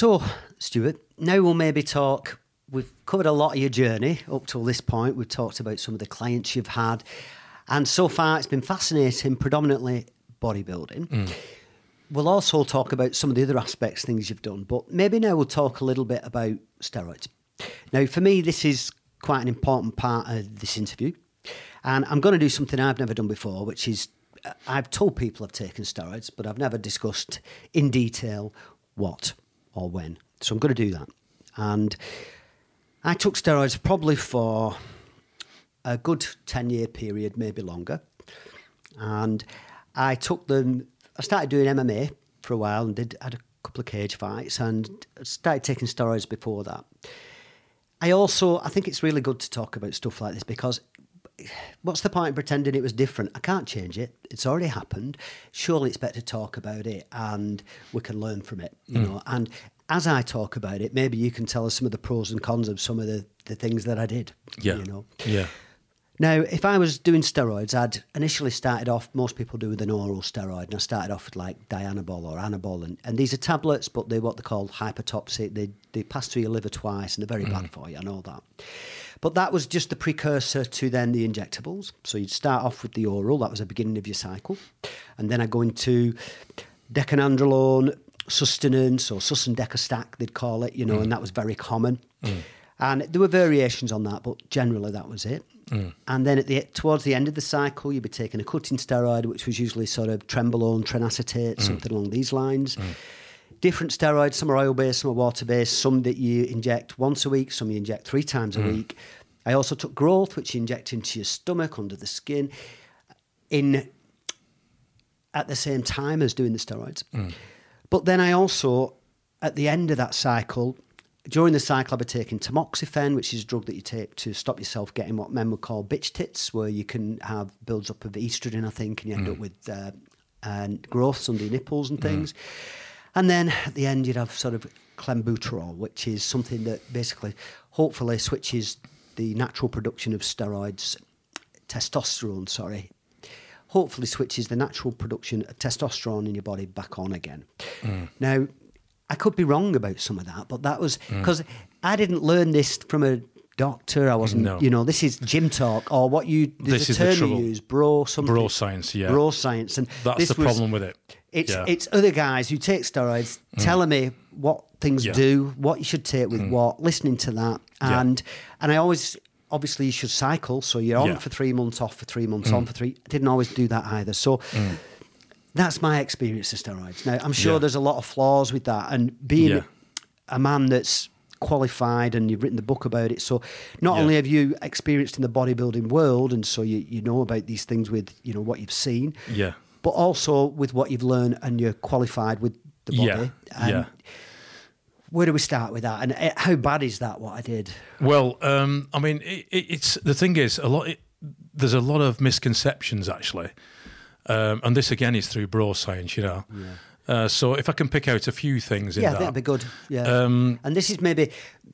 So, Stuart, now we'll maybe talk. We've covered a lot of your journey up till this point. We've talked about some of the clients you've had. And so far, it's been fascinating, predominantly bodybuilding. Mm. We'll also talk about some of the other aspects, things you've done. But maybe now we'll talk a little bit about steroids. Now, for me, this is quite an important part of this interview. And I'm going to do something I've never done before, which is uh, I've told people I've taken steroids, but I've never discussed in detail what or when. So I'm going to do that. And I took steroids probably for a good 10 year period, maybe longer. And I took them, I started doing MMA for a while and did had a couple of cage fights and started taking steroids before that. I also, I think it's really good to talk about stuff like this because what's the point in pretending it was different? I can't change it. It's already happened. Surely it's better to talk about it and we can learn from it, you hmm. know. And as I talk about it, maybe you can tell us some of the pros and cons of some of the, the things that I did. Yeah. You know. Yeah. Now, if I was doing steroids, I'd initially started off, most people do with an oral steroid, and I started off with like Dianabol or Anabol. And, and these are tablets, but they're what they're called hypertoxic. They, they pass through your liver twice and they're very bad mm. for you, I know that. But that was just the precursor to then the injectables. So you'd start off with the oral, that was the beginning of your cycle. And then I go into decanandrolone, sustenance, or sustendecastac, they'd call it, you know, mm. and that was very common. Mm. And there were variations on that, but generally that was it. And then at the towards the end of the cycle, you'd be taking a cutting steroid, which was usually sort of trembolone, trenacetate, mm. something along these lines. Mm. Different steroids, some are oil based, some are water based, some that you inject once a week, some you inject three times a mm. week. I also took growth, which you inject into your stomach under the skin, in at the same time as doing the steroids. But then I also, at the end of that cycle, during the cycle, I've been taking tamoxifen, which is a drug that you take to stop yourself getting what men would call bitch tits, where you can have builds up of estrogen, I think, and you end up mm. with uh, and growths under your nipples and mm. things. And then at the end, you'd have sort of clenbuterol, which is something that basically, hopefully, switches the natural production of steroids, testosterone, sorry, hopefully switches the natural production of testosterone in your body back on again. Mm. Now, I could be wrong about some of that, but that was hmm. because I didn't learn this from a doctor. I wasn't, No. you know, this is gym talk or what you, there's This a is the term trouble. you use, bro something. Bro science, yeah. Bro science. And That's the was- problem with it. It's, Yeah. it's other guys who take steroids hmm. telling me what things Yeah. do, what you should take with hmm. what, listening to that. Yeah. And and I always, obviously, you should cycle. So you're on. Mm. for three months, off for three months, on for three. I didn't always do that either. So that's my experience of steroids. Now, I'm sure Yeah. there's a lot of flaws with that. And being Yeah. a man that's qualified and you've written the book about it. So not Yeah. only have you experienced in the bodybuilding world and so you, you know about these things with, you know, what you've seen, Yeah. but also with what you've learned and you're qualified with the body. Yeah. Yeah. Where do we start with that? And uh, how bad is that? What I did? Well, um, I mean, it, it, it's the thing is a lot. It, there's a lot of misconceptions actually, um, and this again is through bro science, you know. Uh, so if I can pick out a few things in Yeah, that, that'd be good. Yeah. Um, and this is maybe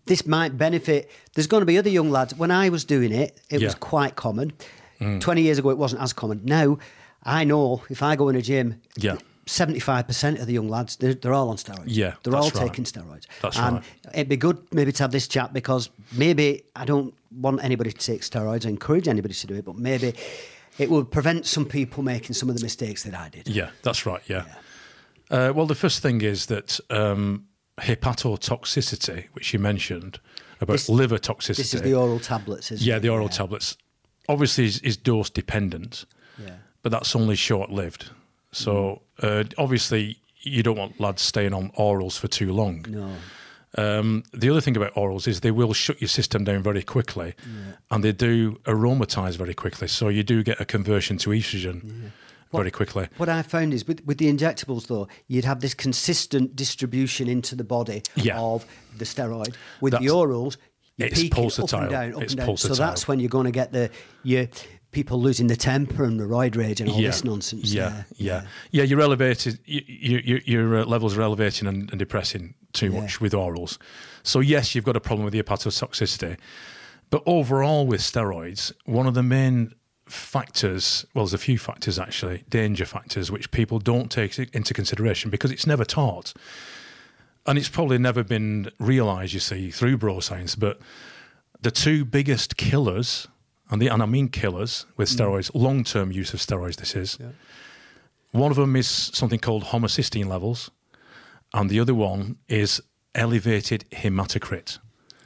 this might benefit. There's going to be other young lads. When I was doing it, it was Yeah. Mm. quite common. Twenty years ago, it wasn't as common. Now, I know if I go in a gym, Yeah. Seventy-five percent of the young lads, they're, they're all on steroids. Yeah, they're all right. taking steroids. That's and right. It'd be good maybe to have this chat because maybe I don't want anybody to take steroids. I encourage anybody to do it, but maybe it will prevent some people making some of the mistakes that I did. Yeah, that's right. Yeah. Uh, well, the first thing is that um, hepatotoxicity, which you mentioned about This- liver toxicity. This is the oral tablets, isn't yeah, it? the oral tablets. Obviously, is, is dose dependent, Yeah. but that's only short lived. So uh, obviously, you don't want lads staying on orals for too long. No. Um, the other thing about orals is they will shut your system down very quickly, and they do aromatize very quickly. So you do get a conversion to estrogen very quickly. What I found is with, with the injectables, though, you'd have this consistent distribution into the body Yeah. of the steroid. With the orals, you It's peak it up pulsatile. and down, up It's and down. So that's when you're going to get the your people losing the temper and the roid rage and all yeah. this nonsense. Yeah, yeah, yeah. You're elevated. You, you, you, your uh, levels are elevating and, and depressing too Yeah. much with orals. So yes, you've got a problem with the hepatotoxicity, but overall with steroids, one of the main factors, well, there's a few factors actually, danger factors, which people don't take into consideration because it's never taught. and it's probably never been realised, you see, through bro science, but the two biggest killers, and, the, and I mean killers with mm. steroids, long term use of steroids, this is. Yeah. One of them is something called homocysteine levels, and the other one is elevated hematocrit.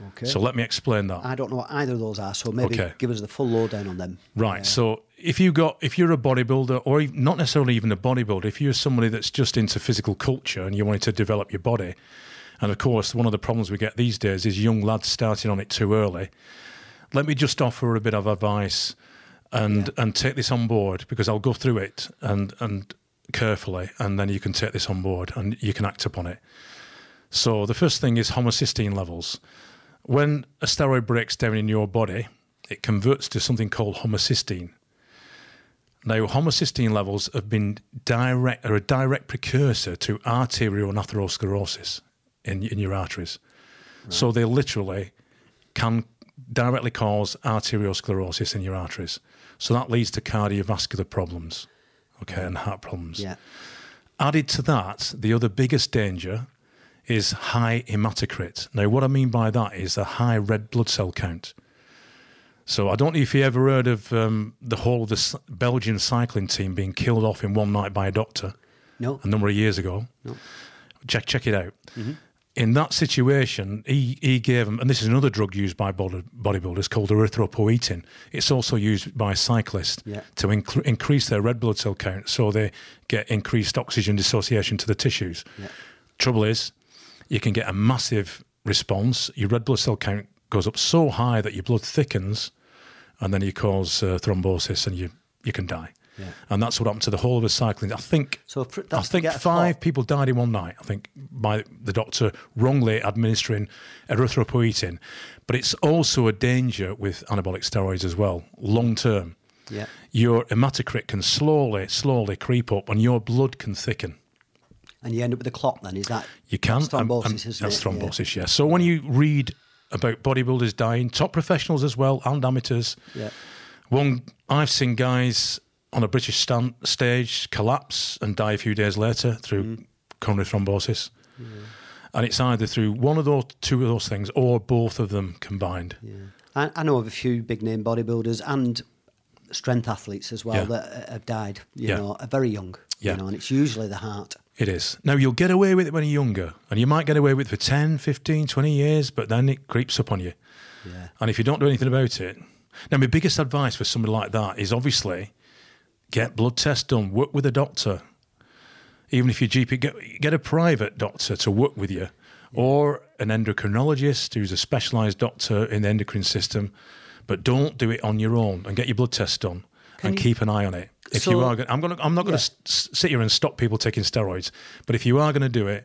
Okay. So let me explain that. I don't know what either of those are, so maybe Okay. give us the full lowdown on them. Right. So if you got if you're a bodybuilder or not necessarily even a bodybuilder, if you're somebody that's just into physical culture and you wanted to develop your body, and of course one of the problems we get these days is young lads starting on it too early. Let me just offer a bit of advice and and take this on board because I'll go through it and and carefully and then you can take this on board and you can act upon it. So the first thing is homocysteine levels. When a steroid breaks down in your body, it converts to something called homocysteine. Now, homocysteine levels have been direct are a direct precursor to arterial atherosclerosis in, in your arteries. So they literally can directly cause arteriosclerosis in your arteries. So that leads to cardiovascular problems, okay, and heart problems. Yeah. Added to that, the other biggest danger is high hematocrit. Now, what I mean by that is a high red blood cell count. So I don't know if you ever heard of um, the whole of the Belgian cycling team being killed off in one night by a doctor No. a number of years ago. No. Check check it out. In that situation, he, he gave them, and this is another drug used by body, bodybuilders called erythropoietin. It's also used by cyclists Yeah. to inc- increase their red blood cell count so they get increased oxygen dissociation to the tissues. Yeah. Trouble is, you can get a massive response. Your red blood cell count goes up so high that your blood thickens, and then you cause uh, thrombosis and you, you can die. Yeah. And that's what happened to the whole of the cycling. I think So I think five people died in one night. I think by the doctor wrongly administering erythropoietin, but it's also a danger with anabolic steroids as well, long term. Yeah. Your hematocrit can slowly, slowly creep up, and your blood can thicken. And you end up with a clot then, is that? You can. That's um, and- thrombosis, um, isn't that's it? Yeah. thrombosis, yeah. So when you read about bodybuilders dying, top professionals as well, and amateurs, Yeah. one I've seen guys on a British stand, stage collapse and die a few days later through Mm. coronary thrombosis. And it's either through one of those two of those things or both of them combined. Yeah. I, I know of a few big name bodybuilders and strength athletes as well Yeah. that uh, have died, you Yeah. know, very young. Yeah. You know, and it's usually the heart. It is. Now, you'll get away with it when you're younger, and you might get away with it for 10, 15, 20 years, but then it creeps up on you. Yeah. And if you don't do anything about it, now my biggest advice for somebody like that is obviously get blood tests done, work with a doctor. Even if your GP, get, get a private doctor to work with you, or an endocrinologist who's a specialised doctor in the endocrine system. But don't do it on your own and get your blood tests done and you- keep an eye on it. If So- you are, gonna, I'm going to, I'm not going to sit here and stop people taking steroids. But if you are going to do it,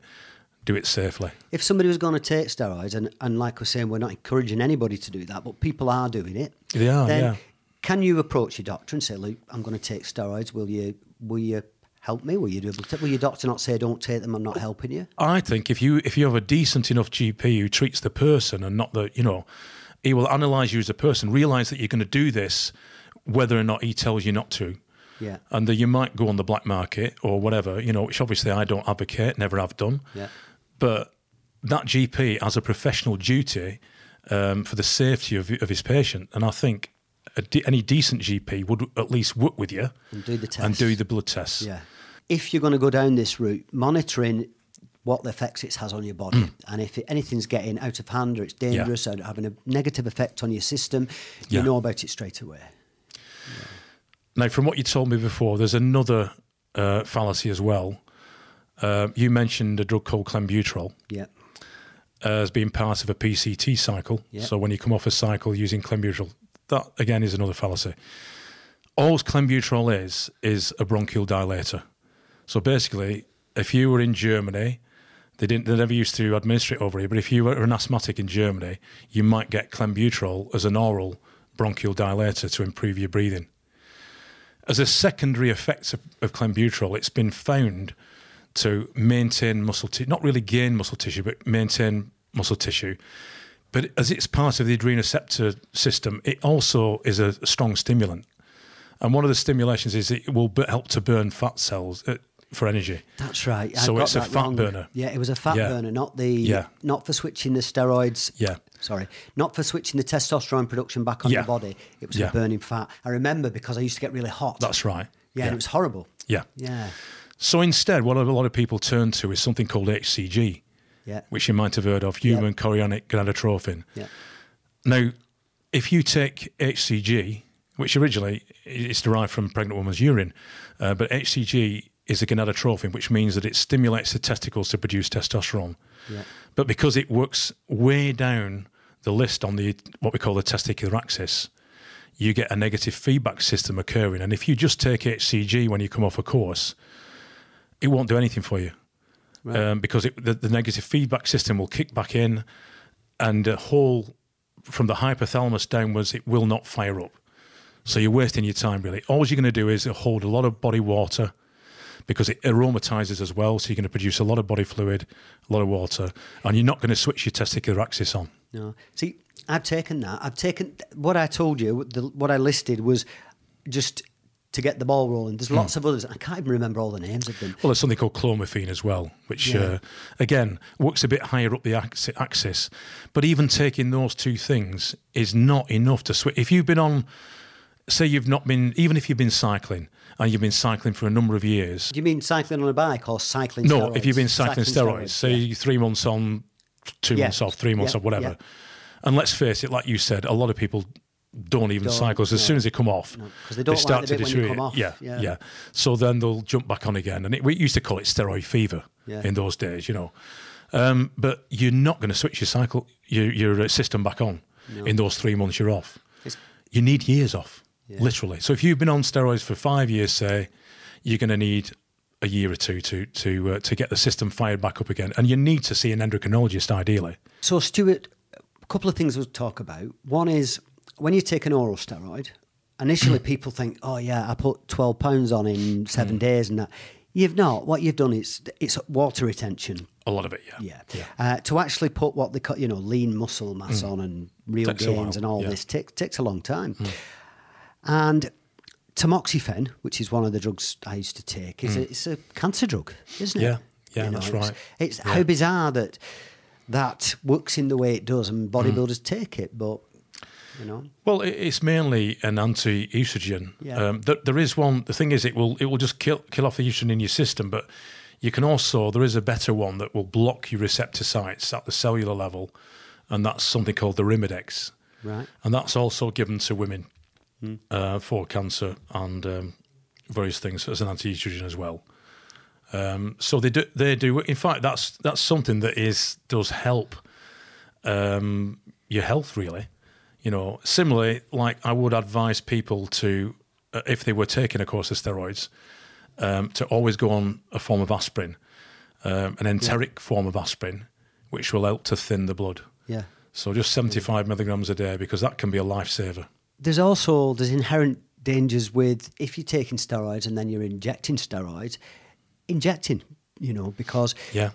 do it safely. If somebody was going to take steroids, and, and like we're saying, we're not encouraging anybody to do that, but people are doing it. They are, yeah. Can you approach your doctor and say, "Look, I'm going to take steroids. Will you? Will you help me? Will you do able to? Will your doctor not say, "Don't take them. I'm not helping you"? I think if you if you have a decent enough GP who treats the person and not the you know, he will analyse you as a person, realise that you're going to do this, whether or not he tells you not to, Yeah. and that you might go on the black market or whatever, you know, which obviously I don't advocate, never have done, Yeah. but that GP has a professional duty um, for the safety of, of his patient, and I think. A de- any decent GP would at least work with you And do the and do the blood tests. Yeah. If you're going to go down this route, monitoring what the effects it has on your body, Mm. and if it, anything's getting out of hand or it's dangerous or having a negative effect on your system, you Yeah. know about it straight away. Now, from what you told me before, there's another uh, fallacy as well. Uh, you mentioned a drug called clenbuterol Yeah. uh, as being part of a PCT cycle. Yeah. So when you come off a cycle using clenbuterol, that again is another fallacy. All clenbuterol is is a bronchial dilator. So basically, if you were in Germany, they didn't they never used to administer it over here. But if you were an asthmatic in Germany, you might get clenbuterol as an oral bronchial dilator to improve your breathing. As a secondary effect of, of clenbuterol, it's been found to maintain muscle tissue, not really gain muscle tissue, but maintain muscle tissue. But as it's part of the adrenoceptor system, it also is a strong stimulant. And one of the stimulations is it will help to burn fat cells, uh, for energy. That's right. I So it's a fat wrong. burner. Yeah, it was a fat Yeah. burner, not the Yeah. not for switching the steroids. Yeah. Sorry, not for switching the testosterone production back on Yeah. the body. It was Yeah. for burning fat. I remember because I used to get really hot. That's right. yeah, and it was horrible. yeah. Yeah, So instead, what a lot of people turn to is something called HCG, yeah, which you might have heard of, human chorionic gonadotrophin. yeah. Now, if you take HCG, which originally is derived from pregnant woman's urine, uh, but HCG is a gonadotrophin, which means that it stimulates the testicles to produce testosterone. Yeah. But because it works way down the list on the what we call the testicular axis, you get a negative feedback system occurring. And if you just take HCG when you come off a course, it won't do anything for you Right. um, because it, the, the negative feedback system will kick back in, and the whole from the hypothalamus downwards, it will not fire up. So you're wasting your time really. All you're going to do is hold a lot of body water because it aromatizes as well. So you're going to produce a lot of body fluid, a lot of water, and you're not going to switch your testicular axis on. No, see, I've taken that. I've taken what I told you. The, what I listed was just to get the ball rolling. There's lots of others. I can't even remember all the names of them. Well, there's something called clomiphene as well, which Yeah. uh, again works a bit higher up the axis. But even taking those two things is not enough to switch. If you've been on, say, you've not been, even if you've been cycling and you've been cycling for a number of years. Do you mean cycling on a bike or cycling? No, steroids? if you've been cycling, steroids, say yeah. three months on, two Yeah. months off, three months off, whatever. And let's face it, like you said, a lot of people don't even Don't, cycle. As yeah. soon as they come off, 'cause they don't like the bit when you come off, Yeah, yeah. yeah, So then they'll jump back on again, and it, we used to call it steroid fever Yeah. in those days, you know. Um, but you're not going to switch your cycle, your, your uh, system back on in those three months you're off. It's- You need years off, literally. So if you've been on steroids for five years, say, you're going to need a year or two to to uh, to get the system fired back up again, and you need to see an endocrinologist ideally. So, Stuart, a couple of things we'll talk about. One is when you take an oral steroid, initially people think, oh, yeah, I put 12 pounds on in seven days and that. You've not. What you've done is it's water retention. A lot of it, yeah, Yeah. Uh, to actually put what they call, you know, lean muscle mass on and real Mm. Takes gains and all yeah. Mm. this takes takes a long time. And tamoxifen, which is one of the drugs I used to take, is a, it's a cancer drug, isn't it? Mm. Yeah. Yeah, that's it's, right. It's how bizarre that that works in the way it does, and bodybuilders take it, but you know, Well, it's mainly an anti-estrogen. Yeah. Um, th- there is one. The thing is, it will it will just kill kill off the estrogen in your system, but you can also there is a better one that will block your receptor sites at the cellular level, and that's something called the Rimidex, right? and that's also given to women uh, for cancer and um, various things as an anti-estrogen as well. Um, so they do they do. In fact, that's that's something that is does help um, your health really. You know, similarly, like I would advise people to, uh, if they were taking a course of steroids, um, to always go on a form of aspirin, um, an enteric form of aspirin, which will help to thin the blood. Yeah. So just 75 milligrams a day because that can be a lifesaver. There's also there's inherent dangers with if you're taking steroids and then you're injecting steroids, injecting, you know, because Yeah.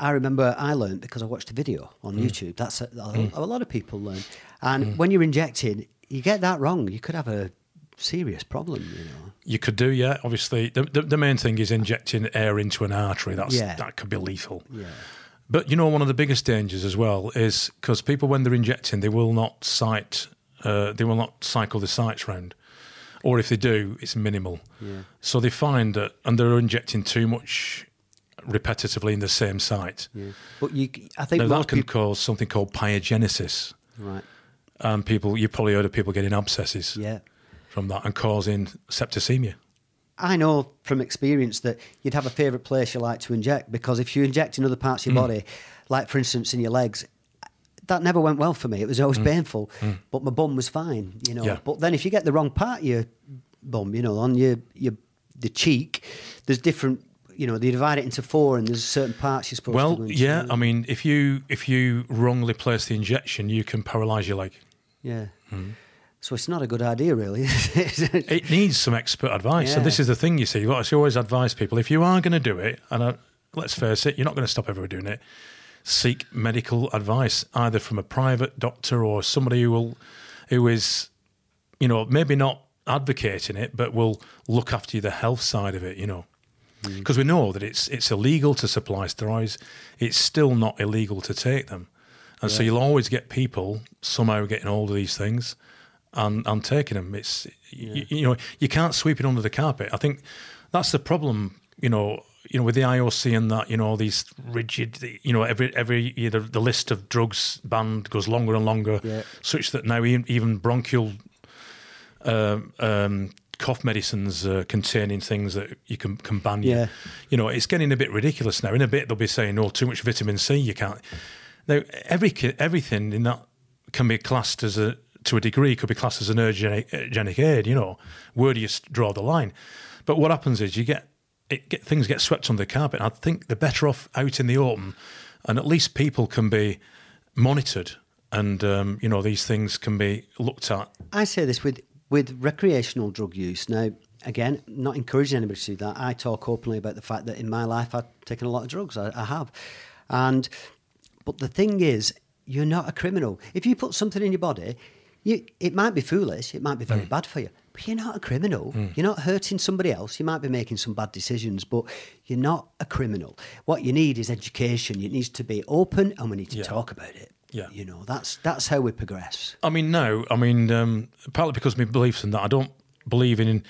I remember I learned because I watched a video on Mm. YouTube. That's a, a, a lot of people learn, and when you're injecting, you get that wrong, you could have a serious problem. You know, You could do, yeah. Obviously, the, the, the main thing is injecting air into an artery. That's Yeah. that could be lethal. yeah, But you know, one of the biggest dangers as well is because people, when they're injecting, they will not site, uh, they will not cycle the sites round, or if they do, it's minimal. Yeah. So they find that, and they're injecting too much repetitively in the same site. yeah. But you, I think Now that can people, cause something called pyogenesis, right? and people, you've probably heard of people getting abscesses Yeah. from that and causing septicemia. I know from experience that you'd have a favourite place you like to inject because if you inject in other parts of your hmm. body, like for instance in your legs, that never went well for me. It was always hmm. painful, hmm. but my bum was fine, you know. Yeah. But then if you get the wrong part of your bum, you know, on your your the cheek, there's different. You know, they divide it into four, and there's certain parts you're supposed to. Well, yeah. I mean, if you if you wrongly place the injection, you can paralyze your leg. yeah. So it's not a good idea, really. it? Needs some expert advice, and this is the thing. You see, what I always advise people: if you are going to do it, and uh, let's face it, you're not going to stop everyone doing it. Seek medical advice, either from a private doctor or somebody who will, who is, you know, maybe not advocating it, but will look after the health side of it. You know. Because we know that it's it's illegal to supply steroids. It's still not illegal to take them, and so you'll always get people somehow getting hold of these things and and taking them. It's you, you know you can't sweep it under the carpet. I think that's the problem. You know. You know, with the IOC and that, you know, all these rigid, you know, every every year the, the list of drugs banned goes longer and longer, Yeah. such that now even, even bronchial um, um, cough medicines uh, containing things that you can, can ban you. Yeah. You know, it's getting a bit ridiculous now. In a bit, they'll be saying, "Oh, too much vitamin C, you can't." Now, every everything in that can be classed as a to a degree could be classed as an urgenic aid. You know, where do you draw the line? But what happens is you get it get things get swept under the carpet. I think they're better off out in the open, and at least people can be monitored, and um, you know these things can be looked at. I say this with with recreational drug use. Now, again, not encouraging anybody to do that. I talk openly about the fact that in my life I've taken a lot of drugs. I, I have, and but the thing is, you're not a criminal. If you put something in your body, you, it might be foolish. It might be very mm. bad for you. But you're not a criminal. Mm. You're not hurting somebody else. You might be making some bad decisions, but you're not a criminal. What you need is education. It needs to be open, and we need to Yeah. talk about it. Yeah. you know that's that's how we progress. I mean, no. I mean, um, partly because of my beliefs in that. I don't believe in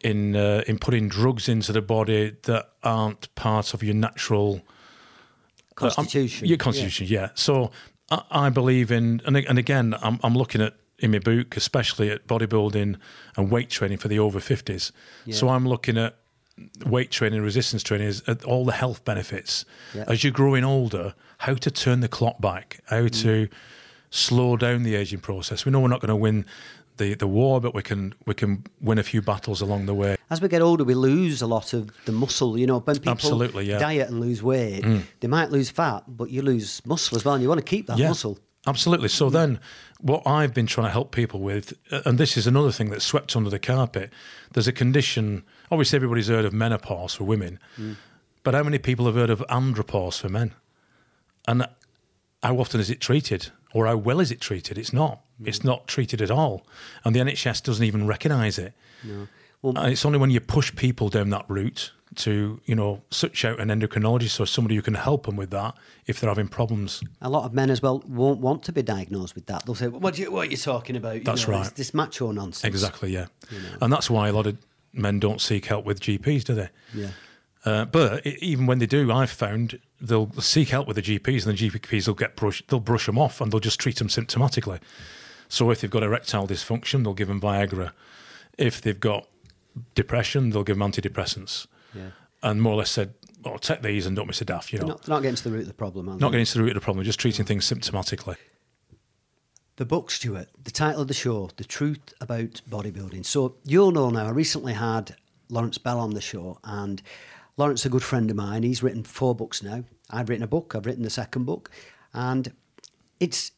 in uh, in putting drugs into the body that aren't part of your natural uh, Constitution. your constitution, yeah. So I, I believe in, and, and again, I'm, I'm looking at in my book, especially at bodybuilding and weight training for the over 50s. So I'm looking at weight training, resistance training, at all the health benefits. Yeah. As you're growing older, how to turn the clock back, how to slow down the aging process. We know we're not going to win the, the war, but we can we can win a few battles along the way. As we get older, we lose a lot of the muscle. You know, when people Absolutely, yeah. Mm. diet and lose weight, they might lose fat, but you lose muscle as well. And you want to keep that muscle. Absolutely. So then, what I've been trying to help people with, uh, and this is another thing that's swept under the carpet. There's a condition. Obviously, everybody's heard of menopause for women, but how many people have heard of andropause for men? And how often is it treated, or how well is it treated? It's not. Hmm. It's not treated at all, and the NHS doesn't even recognise it. Well- and it's only when you push people down that route to, you know, search out an endocrinologist or somebody who can help them with that if they're having problems. A lot of men as well won't want to be diagnosed with that. They'll say, "What, do you, what are you talking about?" You That's know, right. This, this macho nonsense. Exactly, yeah. And that's why a lot of men don't seek help with GPs, do they? Yeah. Uh, but even when they do, I've found they'll seek help with the GPs, and the GPs will get brush, they'll brush them off, and they'll just treat them symptomatically. So if they've got erectile dysfunction, they'll give them Viagra. If they've got depression, they'll give them antidepressants, Yeah. and more or less said, "Well, take these and don't miss a daff." You know, not, not getting to the root of the problem. Not they? getting to the root of the problem, just treating things symptomatically. The book, Stuart, the title of the show, The Truth About Bodybuilding. So you'll know now, I recently had Lawrence Bell on the show, and Lawrence is a good friend of mine. He's written four books now. I've written a book, I've written the second book, and it's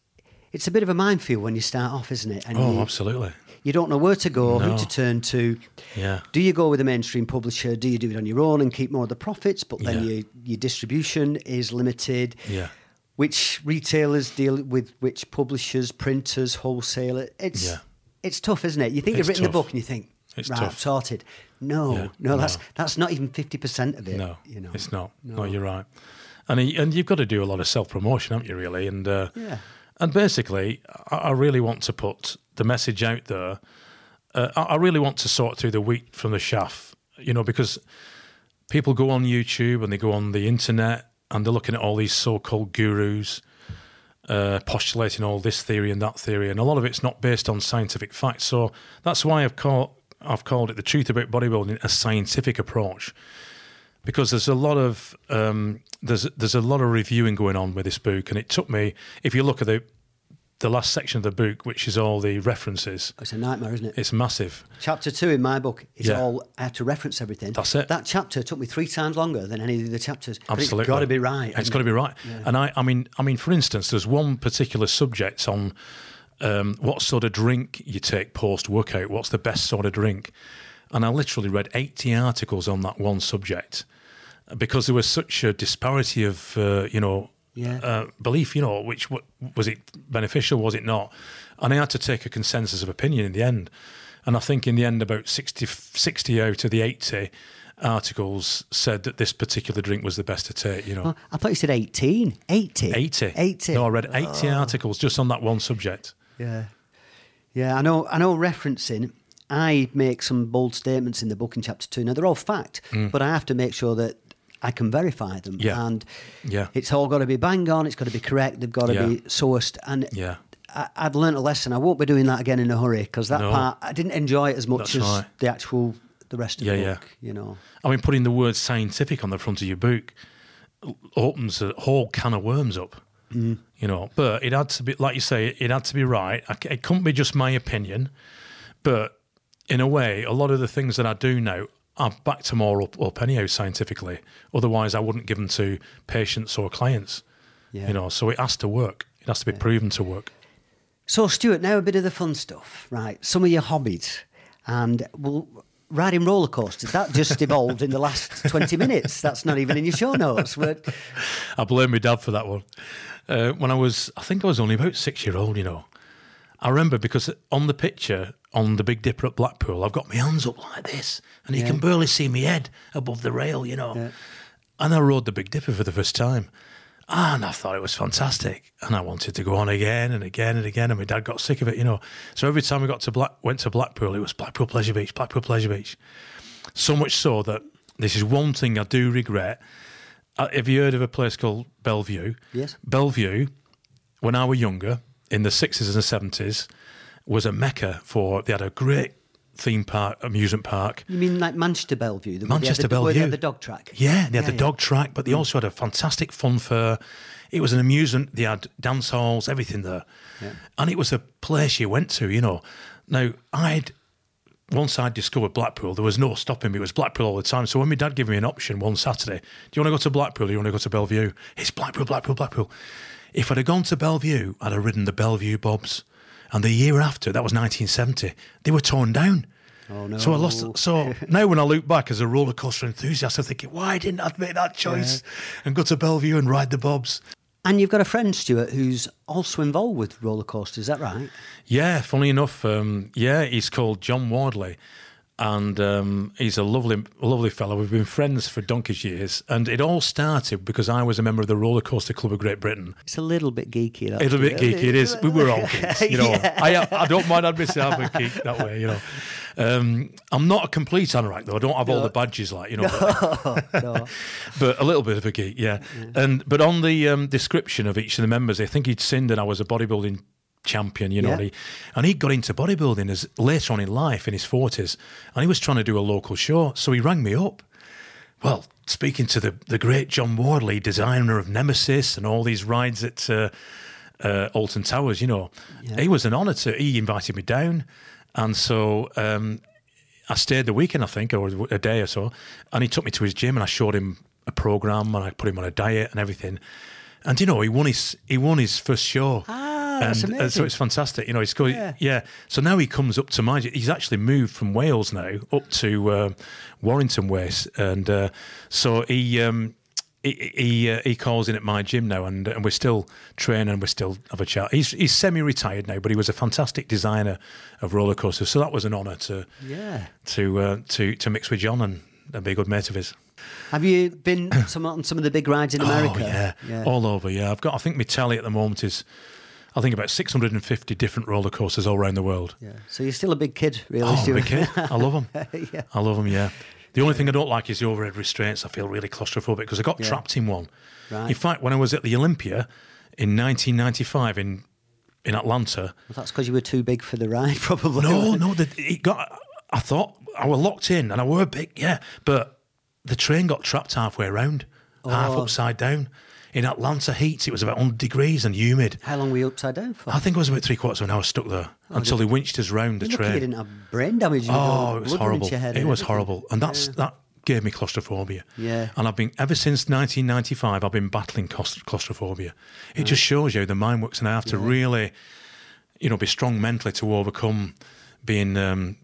it's a bit of a minefield when you start off, isn't it? And Oh, you, absolutely. you don't know where to go, No. who to turn to. Yeah. Do you go with a mainstream publisher? Do you do it on your own and keep more of the profits, but then Yeah. your, your distribution is limited? Yeah. Which retailers deal with which publishers, printers, wholesaler? It's Yeah. it's tough, isn't it? You think It's you've written tough. book and you think, It's right, tough. Sorted. No, Yeah. no, that's No. that's not even fifty percent of it. No, you know, it's not. No, you're right. And y- and you've got to do a lot of self promotion, haven't you? Really, and uh, Yeah. and basically, I, I really want to put the message out there. Uh, I, I really want to sort through the wheat from the chaff, you know, because people go on YouTube and they go on the internet and they're looking at all these so-called gurus. Uh, postulating all this theory and that theory, and a lot of it's not based on scientific facts. So that's why I've called I've called it the truth about bodybuilding a scientific approach because there's a lot of um, there's there's a lot of reviewing going on with this book, and it took me. If you look at the the last section of the book, which is all the references, It's a nightmare, isn't it? it's massive. chapter two in my book is Yeah. all I have to reference everything. That's it. That chapter took me three times longer than any of the chapters. Absolutely, it's got to be right. It's got to be right. And I, I mean, I mean, for instance, there's one particular subject on um, what sort of drink you take post workout. What's the best sort of drink? And I literally read 80 articles on that one subject because there was such a disparity of, uh, you know, Yeah. uh, belief. You know, which w- was it beneficial? Was it not? And I had to take a consensus of opinion in the end. And I think in the end, about 60, 60 out of the 80 articles said that this particular drink was the best to take. You know, Oh, I thought you said 18. 80. 80. 80. No, I read 80 articles just on that one subject. Yeah. Yeah, I know I know referencing I make some bold statements in the book in chapter two. Now they're all fact, but I have to make sure that I can verify them. Mm. Yeah. And Yeah. it's all got to be bang on, it's got to be correct, they've got to Yeah. be sourced. And Yeah. I, I've learnt a lesson. I won't be doing that again in a hurry because that No. part I didn't enjoy it as much That's as right. the actual the rest of Yeah, the yeah. book. You know. I mean, putting the word scientific on the front of your book opens a whole can of worms up. Mm. You know, but it had to be, like you say, it had to be right. I It couldn't be just my opinion. But in a way, a lot of the things that I do now, I've backed them all up, up anyhow scientifically. Otherwise, I wouldn't give them to patients or clients. Yeah. You know, so it has to work. It has to be proven to work. So, Stuart, now a bit of the fun stuff, right? Some of your hobbies, and well, riding roller coasters. That just evolved in the last twenty minutes. That's not even in your show notes. But I blame my dad for that one. Uh, when I was, I think I was only about six year old, you know. I remember because on the picture on the Big Dipper at Blackpool, I've got my hands up like this, and you Yeah. can barely see my head above the rail, you know. Yeah. And I rode the Big Dipper for the first time. And I thought it was fantastic. And I wanted to go on again and again and again. And my dad got sick of it, you know. So every time we got to Black, went to Blackpool, it was Blackpool Pleasure Beach, Blackpool Pleasure Beach. So much so that this is one thing I do regret. Uh, have you heard of a place called Bellevue? Yes. Bellevue, when I was younger, in the 60s and the 70s, was a mecca for, they had a great theme park, amusement park. you mean like Manchester Bellevue? The, where they had Manchester the, where they had Bellevue. the dog track. Yeah, they had Yeah, the yeah. dog track, but they hmm. also had a fantastic fun fair. It was an amusement. They had dance halls, everything there. And it was a place you went to, you know. Now, I'd, once I'd discovered Blackpool, there was no stopping me. It was Blackpool all the time. So when my dad gave me an option one Saturday, do you want to go to Blackpool or do you want to go to Bellevue? It's Blackpool, Blackpool, Blackpool. If I'd have gone to Bellevue, I'd have ridden the Bellevue Bobs. And the year after, that was 1970, they were torn down. Oh, no. So I lost. So now, when I look back as a roller coaster enthusiast, I'm thinking, why didn't I make that choice and go to Bellevue and ride the Bobs? And you've got a friend, Stuart, who's also involved with roller coasters. Is that right? Yeah, funny enough, um, yeah, he's called John Wardley, and um, he's a lovely, lovely fellow. We've been friends for donkey's years, and it all started because I was a member of the Roller Coaster Club of Great Britain. It's a little bit geeky. A little bit geeky, it is. We were all geeks, you know. I, I don't mind admitting I'm a geek that way, you know. Um, I'm not a complete anorak though. I don't have all the badges like you know. but- No. but a little bit of a geek, yeah. And but on the um, description of each of the members, I think he'd seen that I was a bodybuilding champion, you know, Yeah. and, he, and he got into bodybuilding as later on in life in his forties, and he was trying to do a local show, so he rang me up. Well, speaking to the the great John Wardley, designer of Nemesis and all these rides at uh, uh, Alton Towers, you know, he was an honour to. He invited me down, and so um, I stayed the weekend, I think, or a day or so, and he took me to his gym and I showed him a program and I put him on a diet and everything. And you know, he won his he won his first show. Ah, that's and, uh, so it's fantastic. You know, he's going, Yeah. yeah. So now he comes up to my. He's actually moved from Wales now up to uh, Warrington West, and uh, so he. Um, he he, uh, he calls in at my gym now, and and we're still training, and we're still have a chat. He's he's semi-retired now, but he was a fantastic designer of roller coasters, so that was an honour to Yeah. to uh, to to mix with John and, and be a good mate of his. Have you been some, on some of the big rides in America? Oh yeah. Yeah. all over. Yeah, I've got. I think my tally at the moment is, I think about 650 different roller coasters all around the world. yeah. So you're still a big kid, really, Oh, big kid. I love them. yeah. I love them. Yeah. The only thing I don't like is the overhead restraints. I feel really claustrophobic because I got Yeah. trapped in one. Right. In fact, when I was at the Olympia in 1995 in in Atlanta, Well, that's because you were too big for the ride, probably. no, no, the, it got. I thought I was locked in, and I were big, yeah. But the train got trapped halfway around, half Oh. upside down. In Atlanta heat, it was about 100 degrees and humid. How long were you upside down for? I think it was about three quarters of an hour stuck there until they winched us round the You're lucky you train. didn't have brain damage. Oh, it was horrible. It was horrible, and that's that gave me claustrophobia. Yeah. and I've been ever since 1995. I've been battling claustrophobia. It just shows you how the mind works, and I have to really, you know, be strong mentally to overcome being um,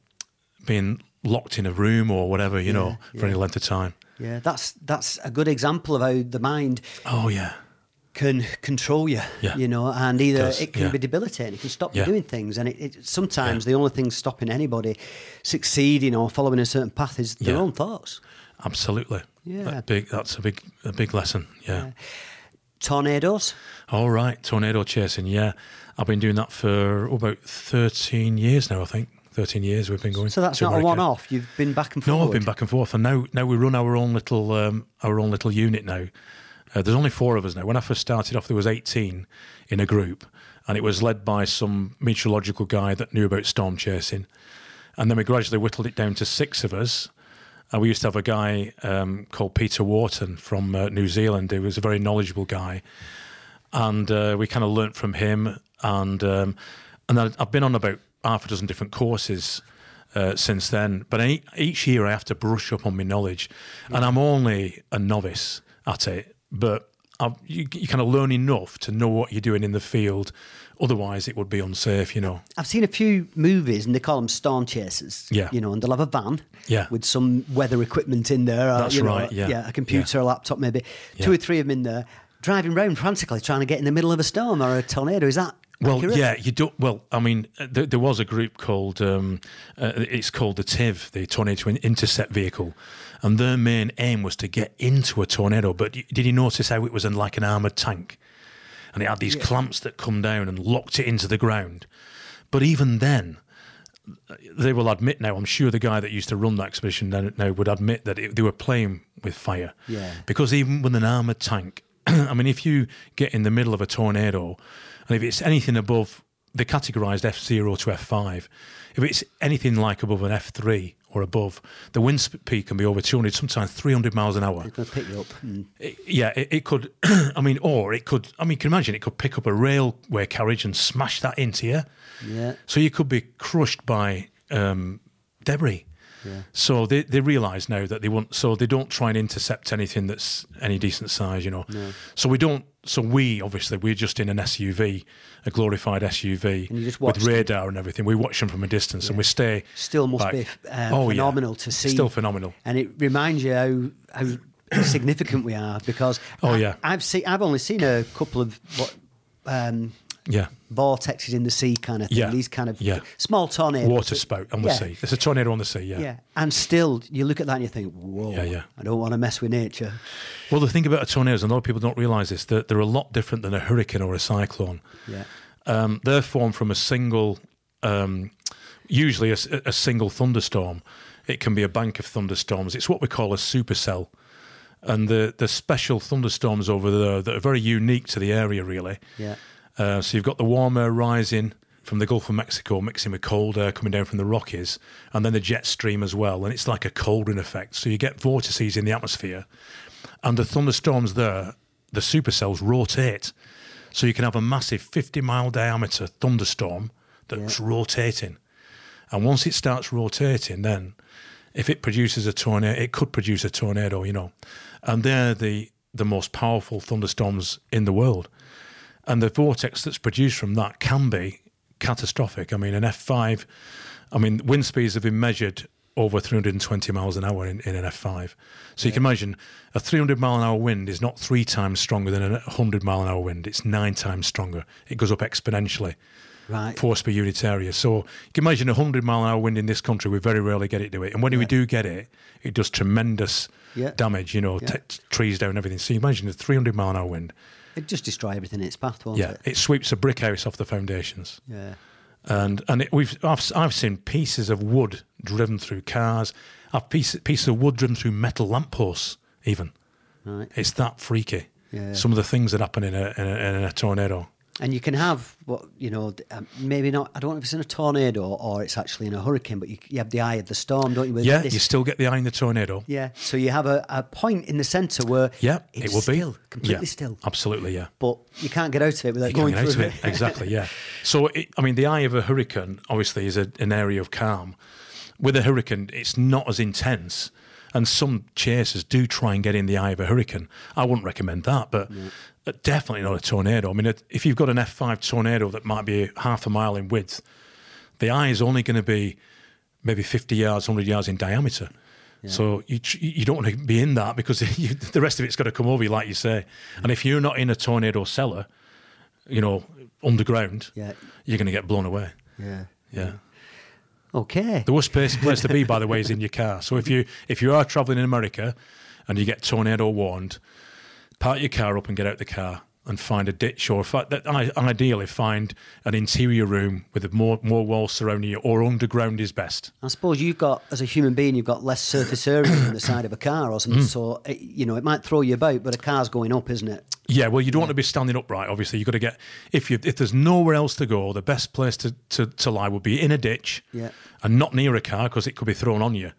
being locked in a room or whatever, you know, for any length of time. Yeah, that's that's a good example of how the mind Oh yeah, can control you. Yeah. You know, and either does, it can yeah. be debilitating, it can stop you doing things, and it, it sometimes the only thing stopping anybody succeeding or following a certain path is their own thoughts. Absolutely. Yeah. That big. That's a big a big lesson. Yeah. Tornadoes. All right. Tornado chasing. Yeah. I've been doing that for about thirteen years now. I think thirteen years we've been going. So that's not a one-off. You've been back and forth. No. I've been back and forth, and now now we run our own little um, our own little unit now. Uh, there's only four of us now. When I first started off, there was 18 in a group, and it was led by some meteorological guy that knew about storm chasing. And then we gradually whittled it down to six of us. And we used to have a guy um, called Peter Wharton from uh, New Zealand. He was a very knowledgeable guy, and uh, we kind of learnt from him. And um, and I've been on about half a dozen different courses uh, since then. But e- each year I have to brush up on my knowledge, and I'm only a novice at it. But I've, you, you kind of learn enough to know what you're doing in the field. Otherwise, it would be unsafe, you know. I've seen a few movies and they call them storm chasers. Yeah. You know, and they'll have a van. Yeah. With some weather equipment in there. or, That's you know, right, yeah. Yeah, a computer, a laptop, maybe. Two or three of them in there, driving around frantically trying to get in the middle of a storm or a tornado. Is that Well, accurate? yeah, you don't. Well, I mean, uh, there, there was a group called um, uh, it's called the TIV, the Tornado Intercept Vehicle, and their main aim was to get into a tornado. But y- did you notice how it was in like an armored tank, and it had these clamps that come down and locked it into the ground? But even then, they will admit now. I'm sure the guy that used to run that expedition now, now would admit that it, they were playing with fire. Yeah. Because even with an armored tank, I mean, if you get in the middle of a tornado, and if it's anything above, they categorised F zero to F five. If it's anything like above an F three or above, the wind speed can be over 200, sometimes 300 miles an hour. Going to pick you up. It- yeah, it, it could. I mean, or it could. I mean, you can imagine it could pick up a railway carriage and smash that into you. Yeah. So you could be crushed by um, debris. Yeah. So they, they realise now that they want. So they don't try and intercept anything that's any decent size, you know. So we don't. So we obviously we're just in an SUV, a glorified SUV with them. radar and everything. We watch them from a distance and we stay. Still must back. be uh, Oh, yeah. phenomenal to see. Still phenomenal. and it reminds you how how significant we are because Oh, I, yeah. I've seen I've only seen a couple of what um, Yeah. vortexes in the sea kind of thing. Yeah. These kind of Yeah. small tornadoes. Water spout on the Yeah. sea. It's a tornado on the sea. Yeah. Yeah, and still you look at that and you think, whoa, Yeah, yeah. I don't want to mess with nature. Well, the thing about a tornado is, and a lot of people don't realise this, that they're a lot different than a hurricane or a cyclone. Yeah, Um, they're formed from a single, um, usually a single thunderstorm. It can be a bank of thunderstorms. It's what we call a supercell. And the, the special thunderstorms over there that are very unique to the area, really. yeah, Uh, so you've got the warm air rising from the Gulf of Mexico, mixing with cold air coming down from the Rockies, and then the jet stream as well. And it's like a cauldron effect. So you get vortices in the atmosphere, and the thunderstorms there, the supercells rotate. So you can have a massive 50 mile diameter thunderstorm that's rotating. And once it starts rotating, then if it produces a tornado, it could produce a tornado, you know. And they're the, the most powerful thunderstorms in the world. And the vortex that's produced from that can be catastrophic. I mean, an F5, I mean, wind speeds have been measured over 320 miles an hour in, in an F5. So you can imagine a 300 mile an hour wind is not three times stronger than a 100 mile an hour wind. It's nine times stronger. It goes up exponentially right. force per unit area. So you can imagine a 100 mile an hour wind in this country, we very rarely get it to it. And when we do get it, it does tremendous Yeah. damage, you know, Yeah. t- trees down, everything. So you imagine a 300 mile an hour wind. It'd just destroy everything in its path, won't Yeah, it? it sweeps a brick house off the foundations. Yeah. And and it, we've I've, I've seen pieces of wood driven through cars. I've pieces pieces of wood driven through metal lampposts. Even Right. it's that freaky. Yeah. Some of the things that happen in a in a, in a tornado. And you can have what you know, um, maybe not. I don't know if it's in a tornado or it's actually in a hurricane, but you, you have the eye of the storm, don't you? with Yeah, this- you still get the eye in the tornado. yeah. So you have a, a point in the centre where Yeah, it's it will still, be completely Yeah, still, Absolutely, yeah. but you can't get out of it without You going through out of it. exactly, yeah. So, it, I mean, the eye of a hurricane obviously is a, an area of calm. With a hurricane, it's not as intense, and some chasers do try and get in the eye of a hurricane. I wouldn't recommend that, but uh, Uh, definitely not a tornado. I mean, if you've got an F5 tornado that might be half a mile in width, the eye is only going to be maybe 50 yards, 100 yards in diameter. So you you don't want to be in that because you, the rest of it's got to come over you, like you say. And if you're not in a tornado cellar, you know, underground, Yeah. you're going to get blown away. Yeah. Yeah. Okay. The worst place, place to be, by the way, is in your car. So if you if you are travelling in America and you get tornado warned, park your car up and get out the car and find a ditch or fi- that I- ideally find an interior room with more more walls surrounding you or underground is best. I suppose you've got, as a human being, you've got less surface area than the side of a car or Mm. something. So, it, you know, it might throw you about, but a car's going up, isn't it? Yeah, well, you don't want to be standing upright. Obviously, you've got to get if you if there's nowhere else to go, the best place to, to, to lie would be in a ditch, Yeah. and not near a car because it could be thrown on you.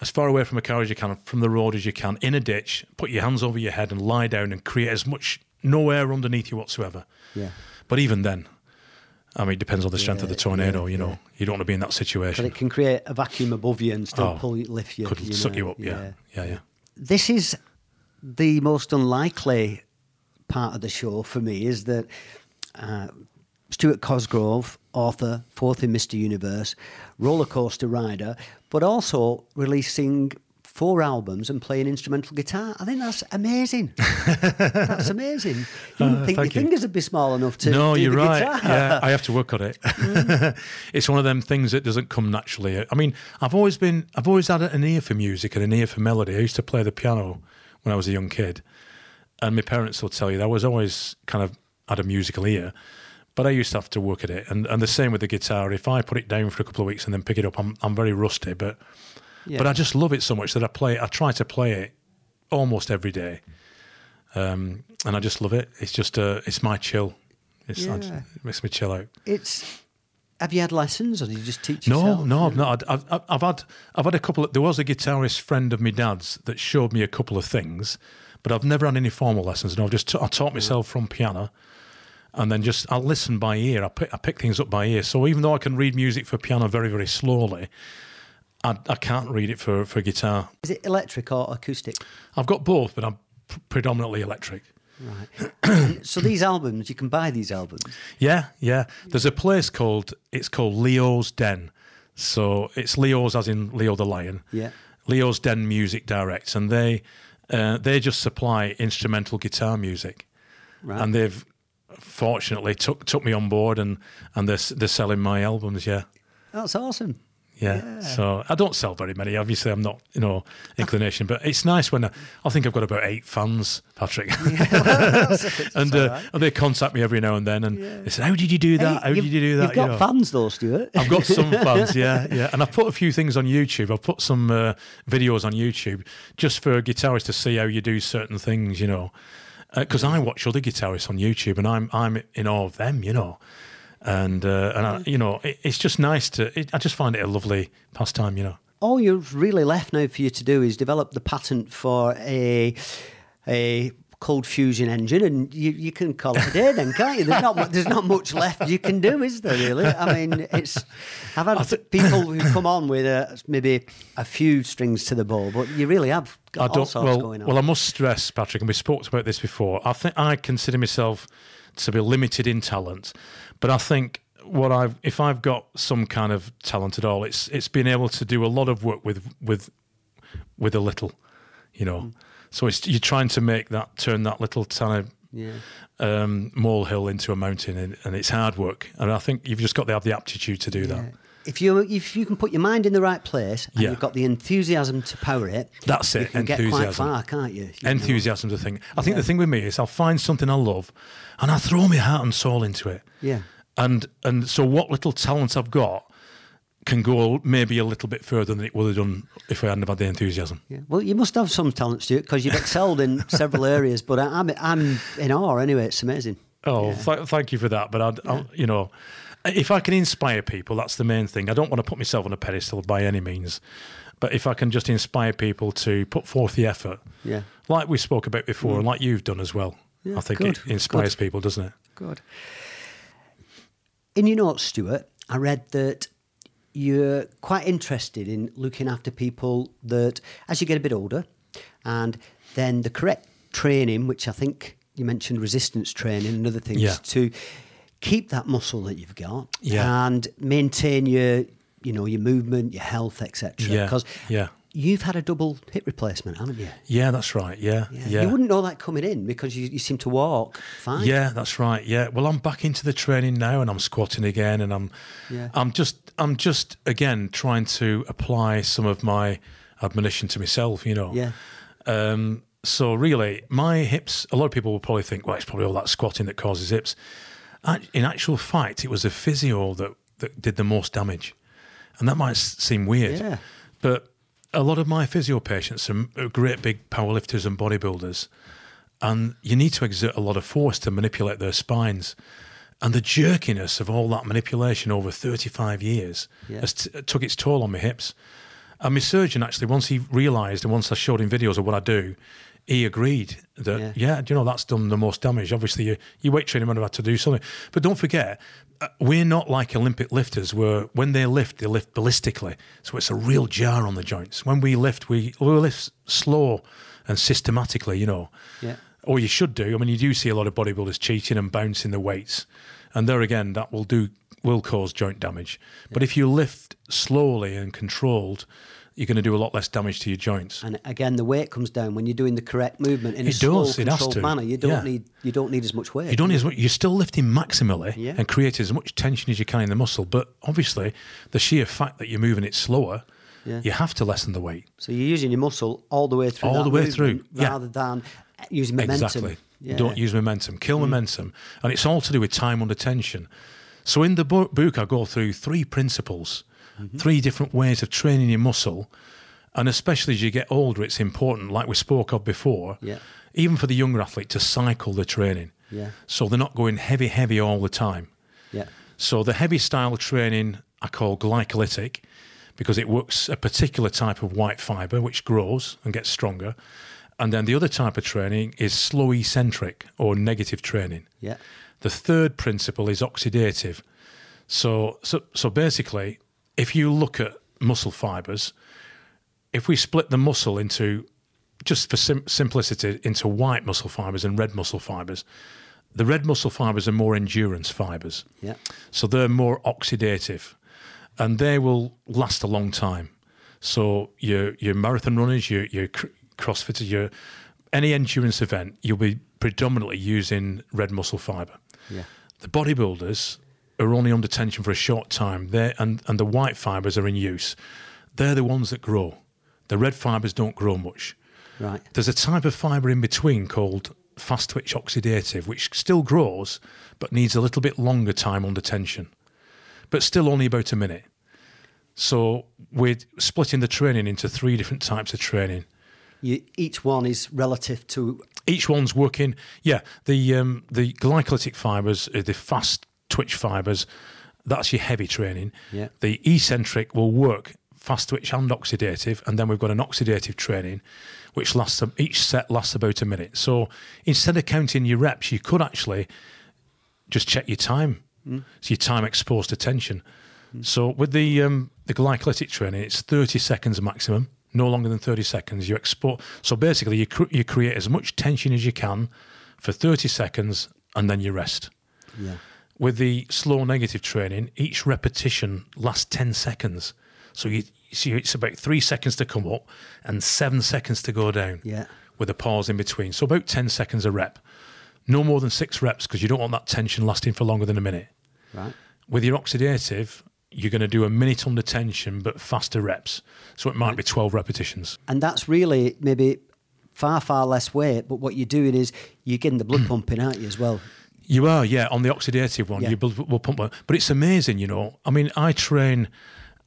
As far away from a car as you can, from the road as you can, in a ditch. Put your hands over your head and lie down and create as much no air underneath you whatsoever. Yeah. But even then, I mean, it depends on the strength of the tornado. yeah, you know, yeah. you don't want to be in that situation. But it can create a vacuum above you and still Oh, pull you, lift you. Could you suck know, you up. Yeah, yeah, yeah. This is the most unlikely part of the show for me is that uh, Stuart Cosgrove, author, fourth in Mr. Universe, roller coaster rider, but also releasing four albums and playing instrumental guitar. I think that's amazing. that's amazing. You wouldn't Uh, think your you. fingers would be small enough to no, you're right. guitar. Yeah, I have to work on it. it's one of them things that doesn't come naturally. I mean, I've always been, I've always had an ear for music and an ear for melody. I used to play the piano when I was a young kid, and my parents will tell you that I was always kind of had a musical ear. But I used to have to work at it, and, and the same with the guitar. If I put it down for a couple of weeks and then pick it up, I'm I'm very rusty. But Yeah. but I just love it so much that I play. I try to play it almost every day, um, and I just love it. It's just uh, it's my chill. It's I- Yeah. it makes me chill out. It's. Have you had lessons, or did you just teach No, yourself? no, I've not. I've, I've, I've had I've had a couple. Of, there was a guitarist friend of my dad's that showed me a couple of things, but I've never had any formal lessons. No, I've just t- I taught myself from piano, and then just I listen by ear. I pick I pick things up by ear. So even though I can read music for piano very very slowly, I, I can't read it for for guitar. Is it electric or acoustic? I've got both, but I'm p- predominantly electric. Right. so these albums, you can buy these albums. Yeah, yeah. There's a place called it's called Leo's Den. So it's Leo's as in Leo the Lion. Yeah. Leo's Den Music Directs, and they uh, they just supply instrumental guitar music, Right. and they've fortunately took took me on board, and and they're they're selling my albums. Yeah. That's awesome. Yeah. So I don't sell very many. Obviously, I'm not, you know, inclination, but it's nice when I, I think I've got about eight fans, Patrick, and uh, and they contact me every now and then, and they say, "How did you do that? Hey, How did you do that?" You've got You know. fans though, Stuart. I've got some fans, yeah, yeah, and I've put a few things on YouTube. I've put some uh, videos on YouTube just for guitarists to see how you do certain things, you know. Because I watch other guitarists on YouTube, and I'm I'm in awe of them, you know. And uh, and I, you know, it, it's just nice to. It, I just find it a lovely pastime, you know. All you're really left now for you to do is develop the patent for a a cold fusion engine, and you, you can call it a day then, can't you? There's not there's not much left you can do, is there? Really? I mean, it's. I've had people who come on with uh maybe a few strings to the bow, but you really have got I all sorts Well, going on. well, I must stress, Patrick, and we spoke about this before. I think I consider myself to be limited in talent, but I think what I've, if I've got some kind of talent at all, it's it's being able to do a lot of work with with with a little, you know. Mm. So it's you're trying to make that turn that little kind of yeah. um, molehill into a mountain, and, and it's hard work. And I think you've just got to have the aptitude to do that. If you if you can put your mind in the right place and Yeah. you've got the enthusiasm to power it, That's it. you can get quite enthusiasm. far, can't you? You? Enthusiasm's the thing. I think the thing with me is I'll find something I love, and I throw my heart and soul into it. Yeah. And and so what little talent I've got can go maybe a little bit further than it would have done if I hadn't have had the enthusiasm. Yeah. Well, you must have some talent, Stuart, because you've excelled in several areas. But I, I'm I'm in awe anyway. It's amazing. Oh, th- thank you for that. But I'd, I'll, you know, if I can inspire people, that's the main thing. I don't want to put myself on a pedestal by any means, but if I can just inspire people to put forth the effort, Yeah. like we spoke about before, and mm. like you've done as well, Yeah, I think good, it inspires good. people, doesn't it? Good. In your notes, Stuart, I read that you're quite interested in looking after people that, as you get a bit older, and then the correct training, which I think you mentioned resistance training and other things, Yeah. to keep that muscle that you've got Yeah. and maintain your, you know, your movement, your health, etc. Yeah, Because yeah. You've had a double hip replacement, haven't you? Yeah, that's right. Yeah, yeah. You wouldn't know that coming in because you, you seem to walk fine. Yeah, that's right. Yeah. Well, I'm back into the training now, and I'm squatting again, and I'm, Yeah. I'm just, I'm just again trying to apply some of my admonition to myself. You know. Yeah. Um, so really, my hips. A lot of people will probably think, well, it's probably all that squatting that causes hips. In actual fact, it was the physio that that did the most damage, and that might seem weird, Yeah. but a lot of my physio patients are great big powerlifters and bodybuilders, and you need to exert a lot of force to manipulate their spines. And the jerkiness of all that manipulation over 35 years Yeah. has t- uh, took its toll on my hips. And my surgeon actually, once he realised and once I showed him videos of what I do, he agreed that, Yeah. yeah, you know, that's done the most damage. Obviously, you, you weight training would have had to do something. But don't forget, uh, we're not like Olympic lifters where when they lift, they lift ballistically. So it's a real jar on the joints. When we lift, we, we lift slow and systematically, you know. Yeah. Or you should do. I mean, you do see a lot of bodybuilders cheating and bouncing the weights. And there again, that will do will cause joint damage. But if you lift slowly and controlled, you're going to do a lot less damage to your joints. And again, the weight comes down when you're doing the correct movement in a It slow, does, it has controlled manner. You don't Yeah. need you don't need as much weight. You don't need as much, you're still lifting maximally Yeah. and creating as much tension as you can in the muscle. But obviously, the sheer fact that you're moving it slower, Yeah. you have to lessen the weight. So you're using your muscle all the way through. All the way through, rather than using momentum. Exactly. Mm. Don't use momentum. Kill momentum. And it's all to do with time under tension. So in the book, I go through three principles, Mm-hmm. three different ways of training your muscle. And especially as you get older, it's important, like we spoke of before, Yeah. even for the younger athlete, to cycle the training. Yeah. So they're not going heavy, heavy all the time. Yeah. So the heavy style training I call glycolytic because it works a particular type of white fiber which grows and gets stronger. And then the other type of training is slow eccentric or negative training. Yeah. The third principle is oxidative. So, so, so basically, if you look at muscle fibers, if we split the muscle into, just for sim- simplicity, into white muscle fibers and red muscle fibers, the red muscle fibers are more endurance fibers. Yeah. So they're more oxidative and they will last a long time. So your your marathon runners, your your cr- crossfitters, your any endurance event, you'll be predominantly using red muscle fiber. Yeah. The bodybuilders are only under tension for a short time. They and and the white fibers are in use. They're the ones that grow. The red fibers don't grow much. Right. There's a type of fibre in between called fast twitch oxidative, which still grows but needs a little bit longer time under tension, but still only about a minute. So we're splitting the training into three different types of training. You, each one is relative to. Each one's working. Yeah, the um, the glycolytic fibres, the fast twitch fibres, that's your heavy training. Yeah. The eccentric will work fast twitch and oxidative, and then we've got an oxidative training, which lasts each set lasts about a minute. So instead of counting your reps, you could actually just check your time. So your time exposed to tension. So with the um, the glycolytic training, it's thirty seconds maximum, no longer than thirty seconds. You export. So basically, you cr- you create as much tension as you can for thirty seconds, and then you rest. Yeah. With the slow negative training, each repetition lasts 10 seconds. So you, so it's about three seconds to come up and seven seconds to go down Yeah. with a pause in between. So about 10 seconds a rep. No more than six reps because you don't want that tension lasting for longer than a minute. Right. With your oxidative, you're going to do a minute under tension but faster reps. So it might be 12 repetitions. And that's really maybe far, far less weight, but what you're doing is you're getting the blood pumping, aren't you, as well? You are, yeah, on the oxidative one, Yeah. you will pump. one. But it's amazing, you know. I mean, I train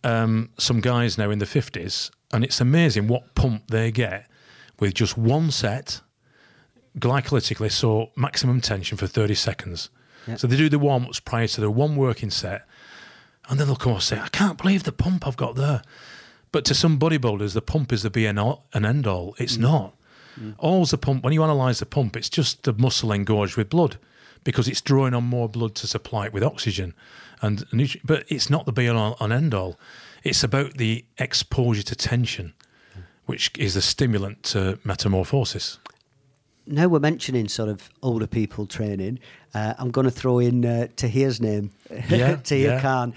um, some guys now in the 50s, and it's amazing what pump they get with just one set, glycolytically, so maximum tension for 30 seconds. Yeah. So they do the warm ups prior to the one working set, and then they'll come and say, I can't believe the pump I've got there. But to some bodybuilders, the pump is the be and end all. It's not. Always the pump, when you analyse the pump, it's just the muscle engorged with blood because it's drawing on more blood to supply it with oxygen. and But it's not the be all and end all. It's about the exposure to tension, which is the stimulant to metamorphosis. Now we're mentioning sort of older people training. Uh, I'm going to throw in uh, Tahir's name, Yeah, Tahir yeah. Khan.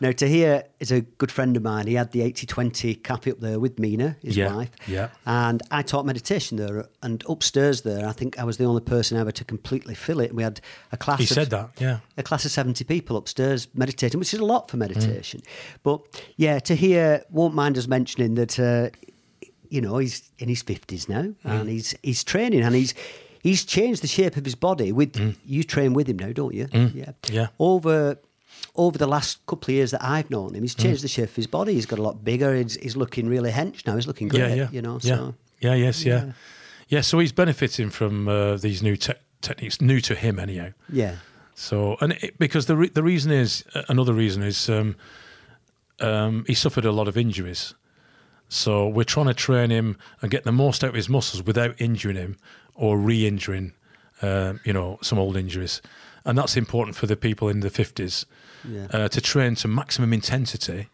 Now, Tahir is a good friend of mine. He had the 80 20 cafe up there with Mina, his Yeah, wife. yeah. And I taught meditation there. And upstairs there, I think I was the only person ever to completely fill it. We had a class He of, said that, yeah. a class of 70 people upstairs meditating, which is a lot for meditation. Mm. But yeah, Tahir won't mind us mentioning that, uh, you know, he's in his 50s now Mm. and he's, he's training and he's. He's changed the shape of his body. With you train with him now, don't you? Yeah. Mm. yeah. Over over the last couple of years that I've known him, he's changed the shape of his body. He's got a lot bigger. He's, he's looking really hench now. He's looking great. yeah, yeah. You know. yeah. So yeah, yes, yeah. yeah. so he's benefiting from uh, these new te- techniques, new to him anyhow. yeah, So, and it, because the re- the reason is uh, another reason is um, um, he suffered a lot of injuries. So we're trying to train him and get the most out of his muscles without injuring him or re-injuring, um, you know, some old injuries, and that's important for the people in the fifties Yeah. uh, to train to maximum intensity,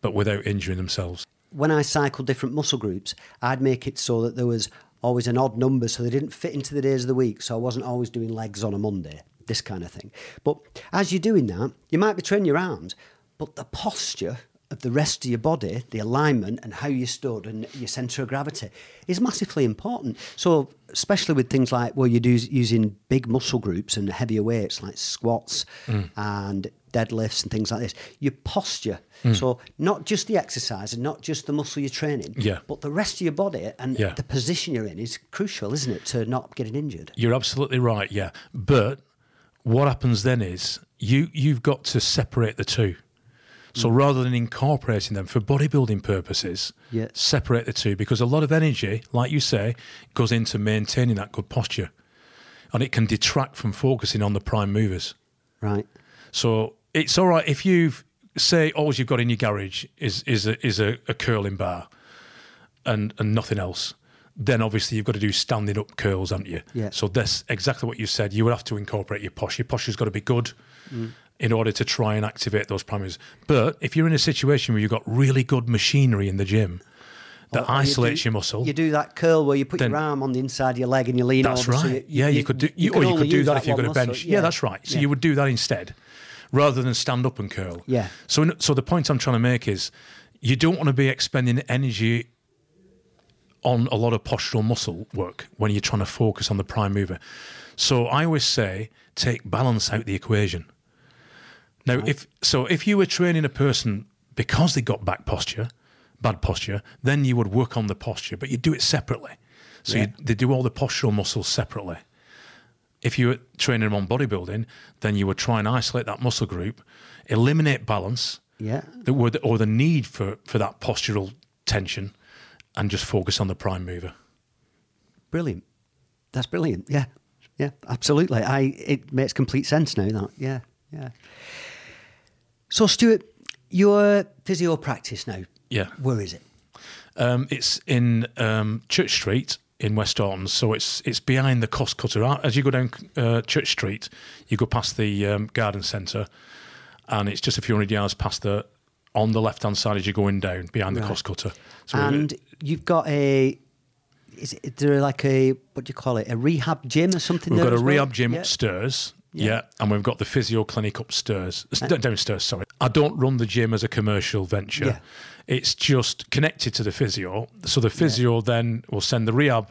but without injuring themselves. when I cycled different muscle groups, I'd make it so that there was always an odd number, so they didn't fit into the days of the week. So I wasn't always doing legs on a Monday, this kind of thing. But as you're doing that, you might be training your arms, but the posture of the rest of your body, the alignment and how you stood and your centre of gravity is massively important. So, especially with things like where you're do, using big muscle groups and heavier weights like squats mm. and deadlifts and things like this, your posture. Mm. So, not just the exercise and not just the muscle you're training, Yeah. but the rest of your body and Yeah. the position you're in is crucial, isn't it, to not getting injured? You're absolutely right, yeah. But what happens then is you you've got to separate the two. So mm. rather than incorporating them for bodybuilding purposes, Yeah. separate the two because a lot of energy, like you say, goes into maintaining that good posture. And it can detract from focusing on the prime movers. Right. So it's all right if you've, say all you've got in your garage is is a, is a, a curling bar and and nothing else. Then obviously you've got to do standing up curls, haven't you? Yeah. So that's exactly what you said. You would have to incorporate your posture. Your posture's got to be good mm. In order to try and activate those primaries. But if you're in a situation where you've got really good machinery in the gym that Or- you isolates do- your muscle, You do that curl where you put Then- your arm on the inside of your leg and you lean That's over. so right. you- yeah, you, could do, you, or you could do use that if you've got a bench. muscle. Yeah. that's right. So Yeah. you would do that instead, rather than stand up and curl. Yeah. So, so the point I'm trying to make is, you don't want to be expending energy on a lot of postural muscle work when you're trying to focus on the prime mover. So I always say, take balance out the equation. Now, if so, if you were training a person because they got back posture, bad posture, then you would work on the posture, but you do it separately. So Yeah. you, they do all the postural muscles separately. If you were training them on bodybuilding, then you would try and isolate that muscle group, eliminate balance, Yeah. the, or, the, or the need for, for that postural tension, and just focus on the prime mover. Brilliant. That's brilliant. Yeah. Yeah, absolutely. I it makes complete sense now that. Yeah. Yeah. So Stuart, your physio practice now, Yeah. where is it? Um, it's in um, Church Street in Westhoughton, so it's it's behind the Costcutter. Uh, As you go down uh, Church Street, you go past the um, garden centre, and it's just a few hundred yards past the on the left hand side as you're going down behind the Right. Costcutter. So and you've got a is it there like a what do you call it? A rehab gym or something? we've got a well? rehab gym Yeah. upstairs. Yeah. Yeah. and we've got the physio clinic upstairs, s- downstairs. Sorry, I don't run the gym as a commercial venture. Yeah. It's just connected to the physio. So the physio then will send the rehab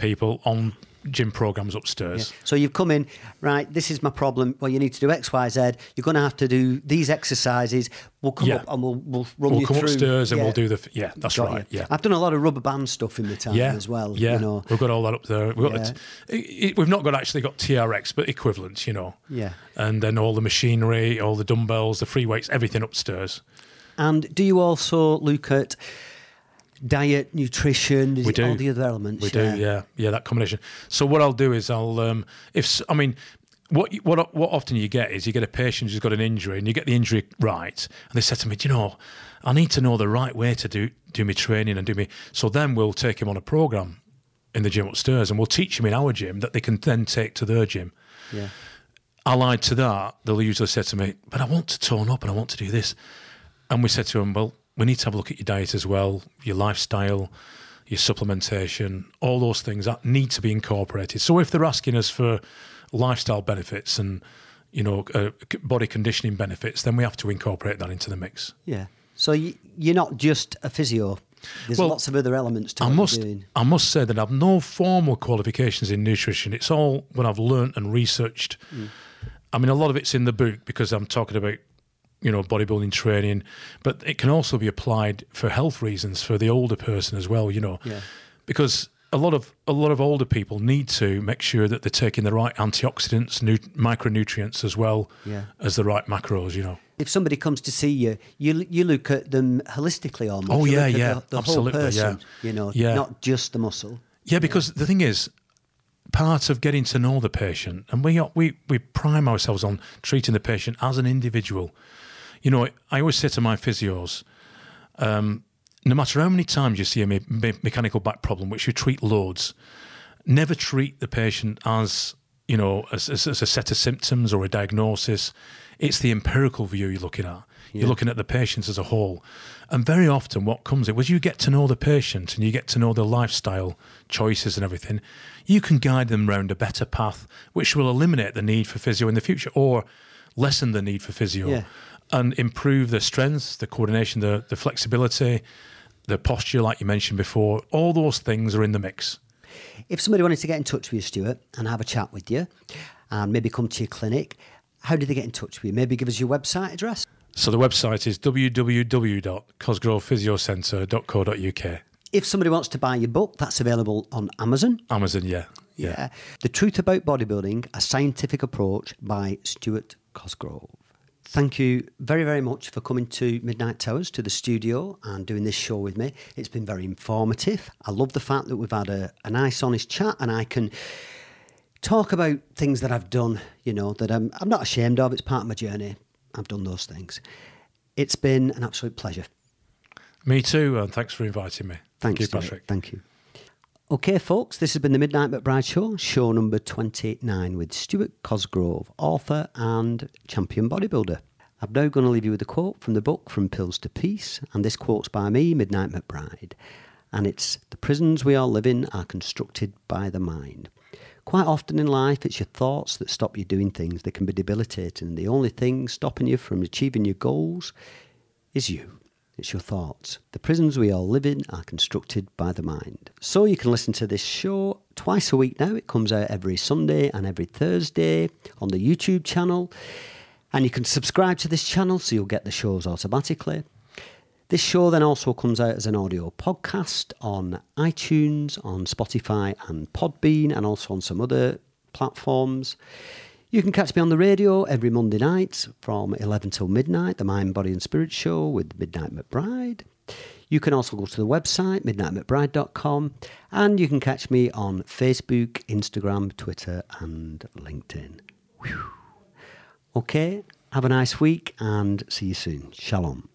people on gym programs Yeah. upstairs. So you've come in, right? This is my problem. Well, you need to do X, Y, Z. You're going to have to do these exercises. We'll come Yeah. up and we'll we'll run We'll you come through. upstairs and we'll do the. Yeah, that's Got right. you. Yeah. I've done a lot of rubber band stuff in the time yeah, as well. Yeah, You know. we've got all that up there. We've, got Yeah. the t- it- we've not got actually got TRX, but equivalents, you know. Yeah. And then all the machinery, all the dumbbells, the free weights, everything upstairs. And do you also look at diet, nutrition, We do. all the other elements? We do, yeah, yeah, that combination. So what I'll do is I'll, um, if I mean, what what what often you get is you get a patient who's got an injury and you get the injury right, and they said to me, "Do you know, I need to know the right way to do do me training and do me." So then we'll take him on a program in the gym upstairs, and we'll teach him in our gym that they can then take to their gym. Yeah. allied to that, they'll usually say to me, "But I want to tone up and I want to do this," and we said to them, "Well, we need to have a look at your diet as well, your lifestyle, your supplementation, all those things that need to be incorporated." So if they're asking us for lifestyle benefits and you know, uh, body conditioning benefits, then we have to incorporate that into the mix. Yeah. So you, you're not just a physio. There's Well, lots of other elements to I what must. I must say that I've no formal qualifications in nutrition. It's all when I've learnt and researched. Mm. I mean, a lot of it's in the book because I'm talking about, you know, bodybuilding training, but it can also be applied for health reasons for the older person as well. You know, Yeah. because a lot of a lot of older people need to make sure that they're taking the right antioxidants, nu- micronutrients as well Yeah. as the right macros. You know. If somebody comes to see you, you you look at them holistically almost. Oh, You yeah, yeah, the, the absolutely, whole person. yeah. You know, Yeah. not just the muscle. Yeah, because the thing is, part of getting to know the patient, and we we we prime ourselves on treating the patient as an individual. You know, I always say to my physios, um, no matter how many times you see a me- me- mechanical back problem, which you treat loads, never treat the patient as you know as, as, as a set of symptoms or a diagnosis. It's the empirical view you're looking at. You're looking at the patient as a whole, and very often what comes it was you get to know the patient and you get to know their lifestyle choices and everything. You can guide them round a better path, which will eliminate the need for physio in the future or lessen the need for physio Yeah. And improve the strength, the coordination, the, the flexibility, the posture, like you mentioned before. All those things are in the mix. If somebody wanted to get in touch with you, Stuart, and have a chat with you, and maybe come to your clinic, how do they get in touch with you? Maybe give us your website address. So the website is www.cosgrovephysiocentre.co.uk. If somebody wants to buy your book, that's available on Amazon. Amazon, yeah. Yeah. The Truth About Bodybuilding, a scientific approach by Stuart Cosgrove. Thank you very, very much for coming to Midnight Towers, to the studio, and doing this show with me. It's been very informative. I love the fact that we've had a, a nice, honest chat, and I can talk about things that I've done, you know, that I'm, I'm not ashamed of. It's part of my journey. I've done those things. It's been an absolute pleasure. Me too, and thanks for inviting me. Thanks, Thank you, Patrick. Thank you. Okay, folks, this has been the Midnight McBride Show, show number 29 with Stuart Cosgrove, author and champion bodybuilder. I'm now going to leave you with a quote from the book From Pills to Peace, and this quote's by me, Midnight McBride. And it's The prisons we all live in are constructed by the mind. Quite often in life, it's your thoughts that stop you doing things that can be debilitating. The only thing stopping you from achieving your goals is you. It's your thoughts. The prisons we all live in are constructed by the mind. So you can listen to this show twice a week now. It comes out every Sunday and every Thursday on the YouTube channel. And you can subscribe to this channel so you'll get the shows automatically. This show then also comes out as an audio podcast on iTunes, on Spotify and Podbean, and also on some other platforms. You can catch me on the radio every Monday night from 11 till midnight, the Mind, Body and Spirit Show with Midnight McBride. You can also go to the website, midnightmcbride.com, and you can catch me on Facebook, Instagram, Twitter, and LinkedIn. Whew. Okay, have a nice week and see you soon. Shalom.